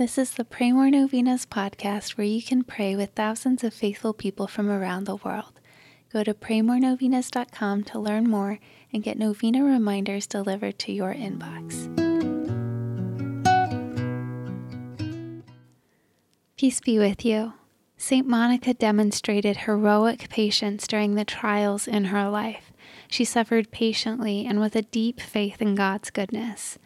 This is the Pray More Novenas podcast where you can pray with thousands of faithful people from around the world. Go to praymorenovenas.com to learn more and get novena reminders delivered to your inbox. Peace be with you. St. Monica demonstrated heroic patience during the trials in her life. She suffered patiently and with a deep faith in God's goodness.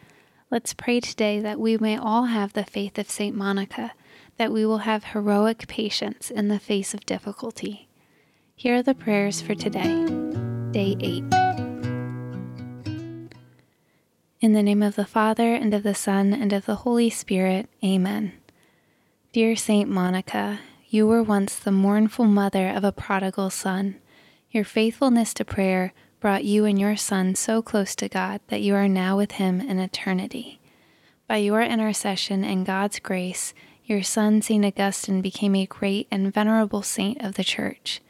Let's pray today that we may all have the faith of St. Monica, that we will have heroic patience in the face of difficulty. Here are the prayers for today, day 8. In the name of the Father, and of the Son, and of the Holy Spirit, Amen. Dear Saint Monica, you were once the mournful mother of a prodigal son. Your faithfulness to prayer brought you and your Son so close to God that you are now with Him in eternity. By your intercession and God's grace, your son, St. Augustine, became a great and venerable saint of the Church.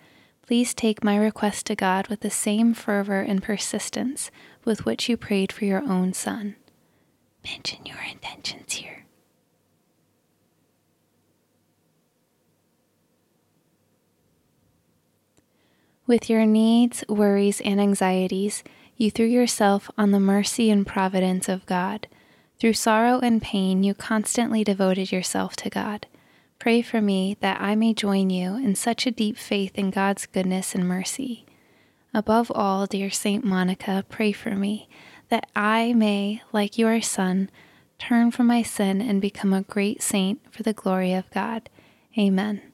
Please take my request to God with the same fervor and persistence with which you prayed for your own son. Mention your intentions here. With your needs, worries, and anxieties, you threw yourself on the mercy and providence of God. Through sorrow and pain, you constantly devoted yourself to God. Pray for me that I may join you in such a deep faith in God's goodness and mercy. Above all, dear Saint Monica, pray for me that I may, like your Son, turn from my sin and become a great saint for the glory of God. Amen.